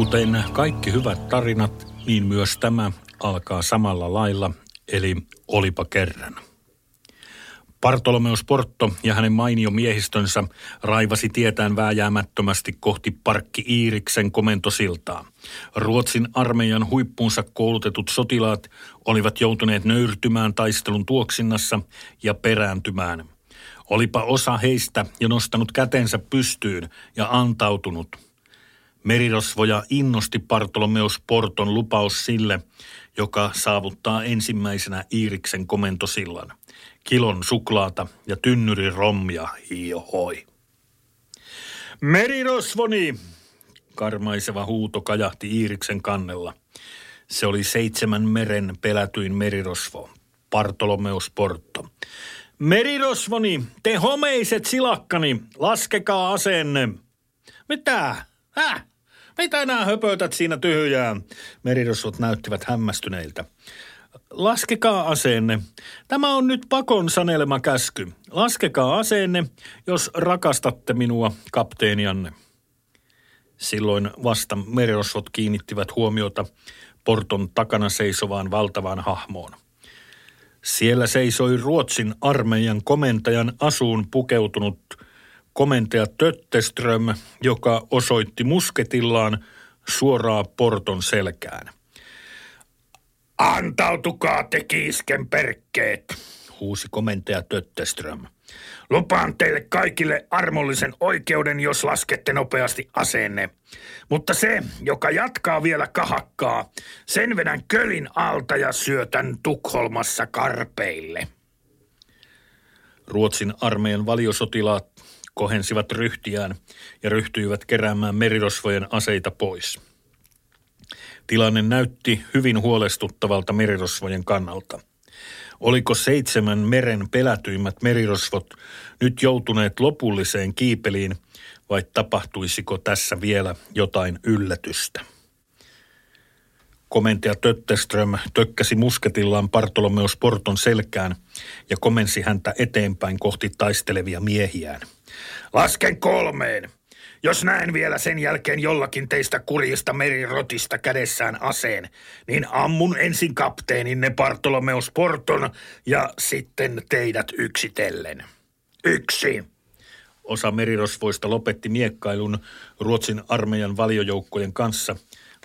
Kuten kaikki hyvät tarinat, niin myös tämä alkaa samalla lailla, eli olipa kerran. Bartolomeus Porto ja hänen mainio miehistönsä raivasi tietään vääjäämättömästi kohti Parkki Iiriksen komentosiltaa. Ruotsin armeijan huippuunsa koulutetut sotilaat olivat joutuneet nöyrtymään taistelun tuoksinnassa ja perääntymään. Olipa osa heistä jo nostanut kätensä pystyyn ja antautunut – Merirosvoja innosti Bartolomeus Porton lupaus sille, joka saavuttaa ensimmäisenä Iiriksen komentosillan. Kilon suklaata ja tynnyri rommia hiohoi. Merirosvoni! Karmaiseva huuto kajahti Iiriksen kannella. Se oli seitsemän meren pelätyin merirosvo, Bartolomeus Porto. Merirosvoni, te homeiset silakkani, laskekaa aseenne. Mitä? Häh? Mitä enää höpötät siinä tyhjää? Merirosvot näyttivät hämmästyneiltä. Laskekaa aseenne. Tämä on nyt pakon sanelema käsky. Laskekaa aseenne, jos rakastatte minua, kapteenianne. Silloin vasta merirosvot kiinnittivät huomiota porton takana seisovaan valtavaan hahmoon. Siellä seisoi Ruotsin armeijan komentajan asuun pukeutunut komentaja Tötteström, joka osoitti musketillaan suoraa porton selkään. Antautukaa te kiisken perkkeet, huusi komentaja Tötteström. Lupaan teille kaikille armollisen oikeuden, jos laskette nopeasti aseenne. Mutta se, joka jatkaa vielä kahakkaa, sen vedän kölin alta ja syötän Tukholmassa karpeille. Ruotsin armeijan valiosotilaat kohensivat ryhtiään ja ryhtyivät keräämään merirosvojen aseita pois. Tilanne näytti hyvin huolestuttavalta merirosvojen kannalta. Oliko seitsemän meren pelätyimmät merirosvot nyt joutuneet lopulliseen kiipeliin vai tapahtuisiko tässä vielä jotain yllätystä? Komentaja Tötteström tökkäsi musketillaan Bartolomeus Porton selkään ja komensi häntä eteenpäin kohti taistelevia miehiään – Lasken kolmeen. Jos näen vielä sen jälkeen jollakin teistä kurjista merirotista kädessään aseen, niin ammun ensin kapteeninne Bartolomeus Porton ja sitten teidät yksitellen. Yksi. Osa merirosvoista lopetti miekkailun Ruotsin armeijan valiojoukkojen kanssa,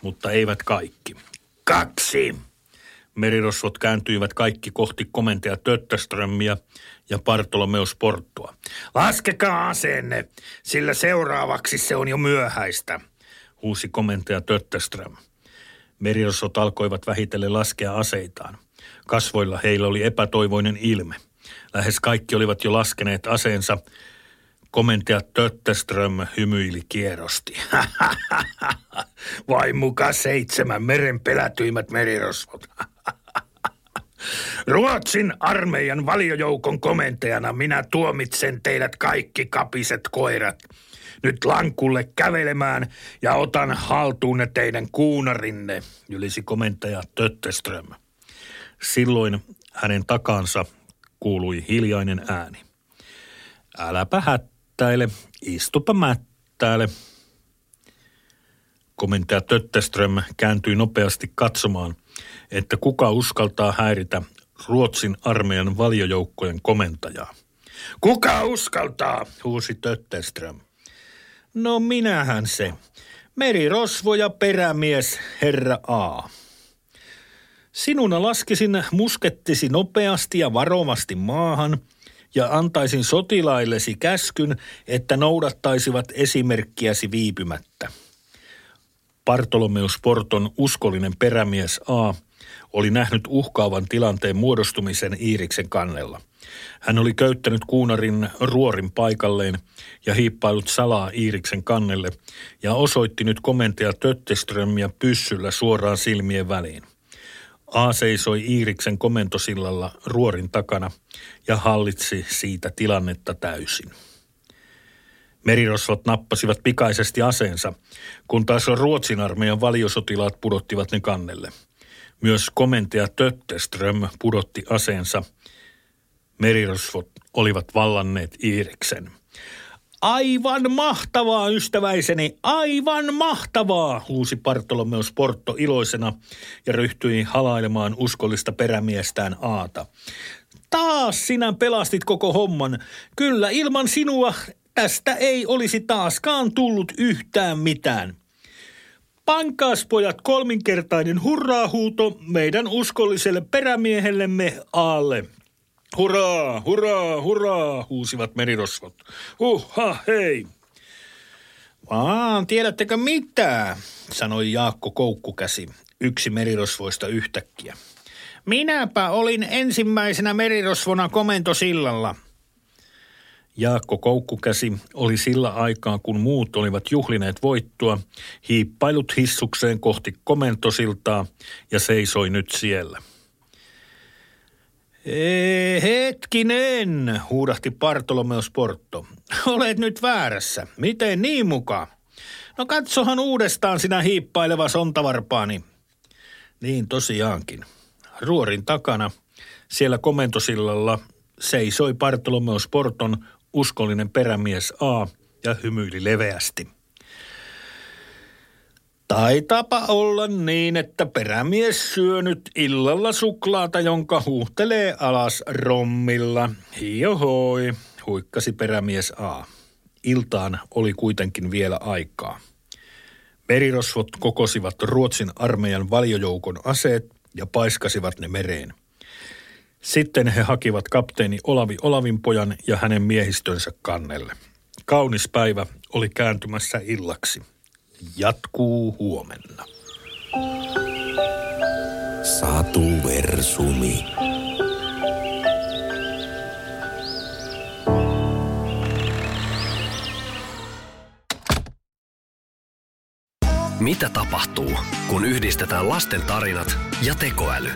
mutta eivät kaikki. Kaksi. Merirosvot kääntyivät kaikki kohti komentaja Töttöströmmiä ja Bartolomeus Porttua. Laskekaa aseenne, sillä seuraavaksi se on jo myöhäistä, huusi komentaja Töttöström. Merirosvot alkoivat vähitellen laskea aseitaan. Kasvoilla heillä oli epätoivoinen ilme. Lähes kaikki olivat jo laskeneet aseensa. Komentaja Tötteström hymyili kierrosti. Vai muka seitsemän meren pelätyimmät merirosvot. Ruotsin armeijan valiojoukon komentajana minä tuomitsen teidät kaikki kapiset koirat. Nyt lankulle kävelemään ja otan haltuunne teidän kuunarinne, ylisi komentaja Tötteström. Silloin hänen takansa kuului hiljainen ääni. Äläpä hättäile, istupa mättäile. Komentaja Tötteström kääntyi nopeasti katsomaan – että kuka uskaltaa häiritä Ruotsin armeijan valiojoukkojen komentajaa. Kuka uskaltaa, huusi Tötteström. No minähän se. Merirosvo ja perämies, herra A. Sinuna laskisin muskettisi nopeasti ja varovasti maahan ja antaisin sotilaillesi käskyn, että noudattaisivat esimerkkiäsi viipymättä. Bartolomeus Porton uskollinen perämies A oli nähnyt uhkaavan tilanteen muodostumisen Iiriksen kannella. Hän oli köyttänyt kuunarin ruorin paikalleen ja hiippailut salaa Iiriksen kannelle ja osoitti nyt komentaja Tötteströmiä pyssyllä suoraan silmien väliin. A seisoi Iiriksen komentosillalla ruorin takana ja hallitsi siitä tilannetta täysin. Merirosvot nappasivat pikaisesti aseensa, kun taas Ruotsin armeijan valiosotilaat pudottivat ne kannelle – myös komentaja Tötteström pudotti aseensa. Merirosvot olivat vallanneet Iiriksen. Aivan mahtavaa, ystäväiseni, aivan mahtavaa, huusi Bartolomeus Porto iloisena ja ryhtyi halailemaan uskollista perämiestään Aata. Taas sinä pelastit koko homman. Kyllä ilman sinua tästä ei olisi taaskaan tullut yhtään mitään. Pankaas pojat kolminkertainen hurraahuuto meidän uskolliselle perämiehellemme Aalle. Hurraa, hurraa, hurraa, huusivat merirosvot. Uhha, hei. Vaan, tiedättekö mitä, sanoi Jaakko Koukkukäsi, yksi merirosvoista yhtäkkiä. Minäpä olin ensimmäisenä merirosvona komentosillalla. Jaakko Koukkukäsi oli sillä aikaa, kun muut olivat juhlineet voittua, hiippailut hissukseen kohti komentosiltaa ja seisoi nyt siellä – Ee, hetkinen, huudahti Bartolomeus Porto. Olet nyt väärässä. Miten niin mukaan? No katsohan uudestaan sinä hiippaileva sontavarpaani. Niin tosiaankin. Ruorin takana, siellä komentosillalla, seisoi Bartolomeus Porton uskollinen perämies A ja hymyili leveästi. Taitapa olla niin, että perämies syö nyt illalla suklaata, jonka huuhtelee alas rommilla. Hiohoi, huikkasi perämies A. Iltaan oli kuitenkin vielä aikaa. Merirosvot kokosivat Ruotsin armeijan valjojoukon aseet ja paiskasivat ne mereen. Sitten he hakivat kapteeni Olavi Olavinpojan ja hänen miehistönsä kannelle. Kaunis päivä oli kääntymässä illaksi – jatkuu huomenna. Satu Versumi. Mitä tapahtuu, kun yhdistetään lasten tarinat ja tekoäly?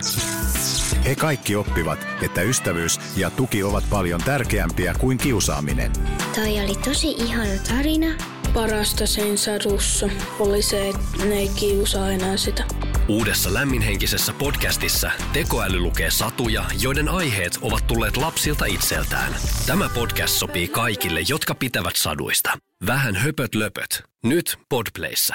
He kaikki oppivat, että ystävyys ja tuki ovat paljon tärkeämpiä kuin kiusaaminen. Toi oli tosi ihana tarina Parasta sen sadussa oli se, että ne ei kiusaa enää sitä. Uudessa lämminhenkisessä podcastissa tekoäly lukee satuja, joiden aiheet ovat tulleet lapsilta itseltään. Tämä podcast sopii kaikille, jotka pitävät saduista. Vähän höpöt löpöt. Nyt Podplayssä.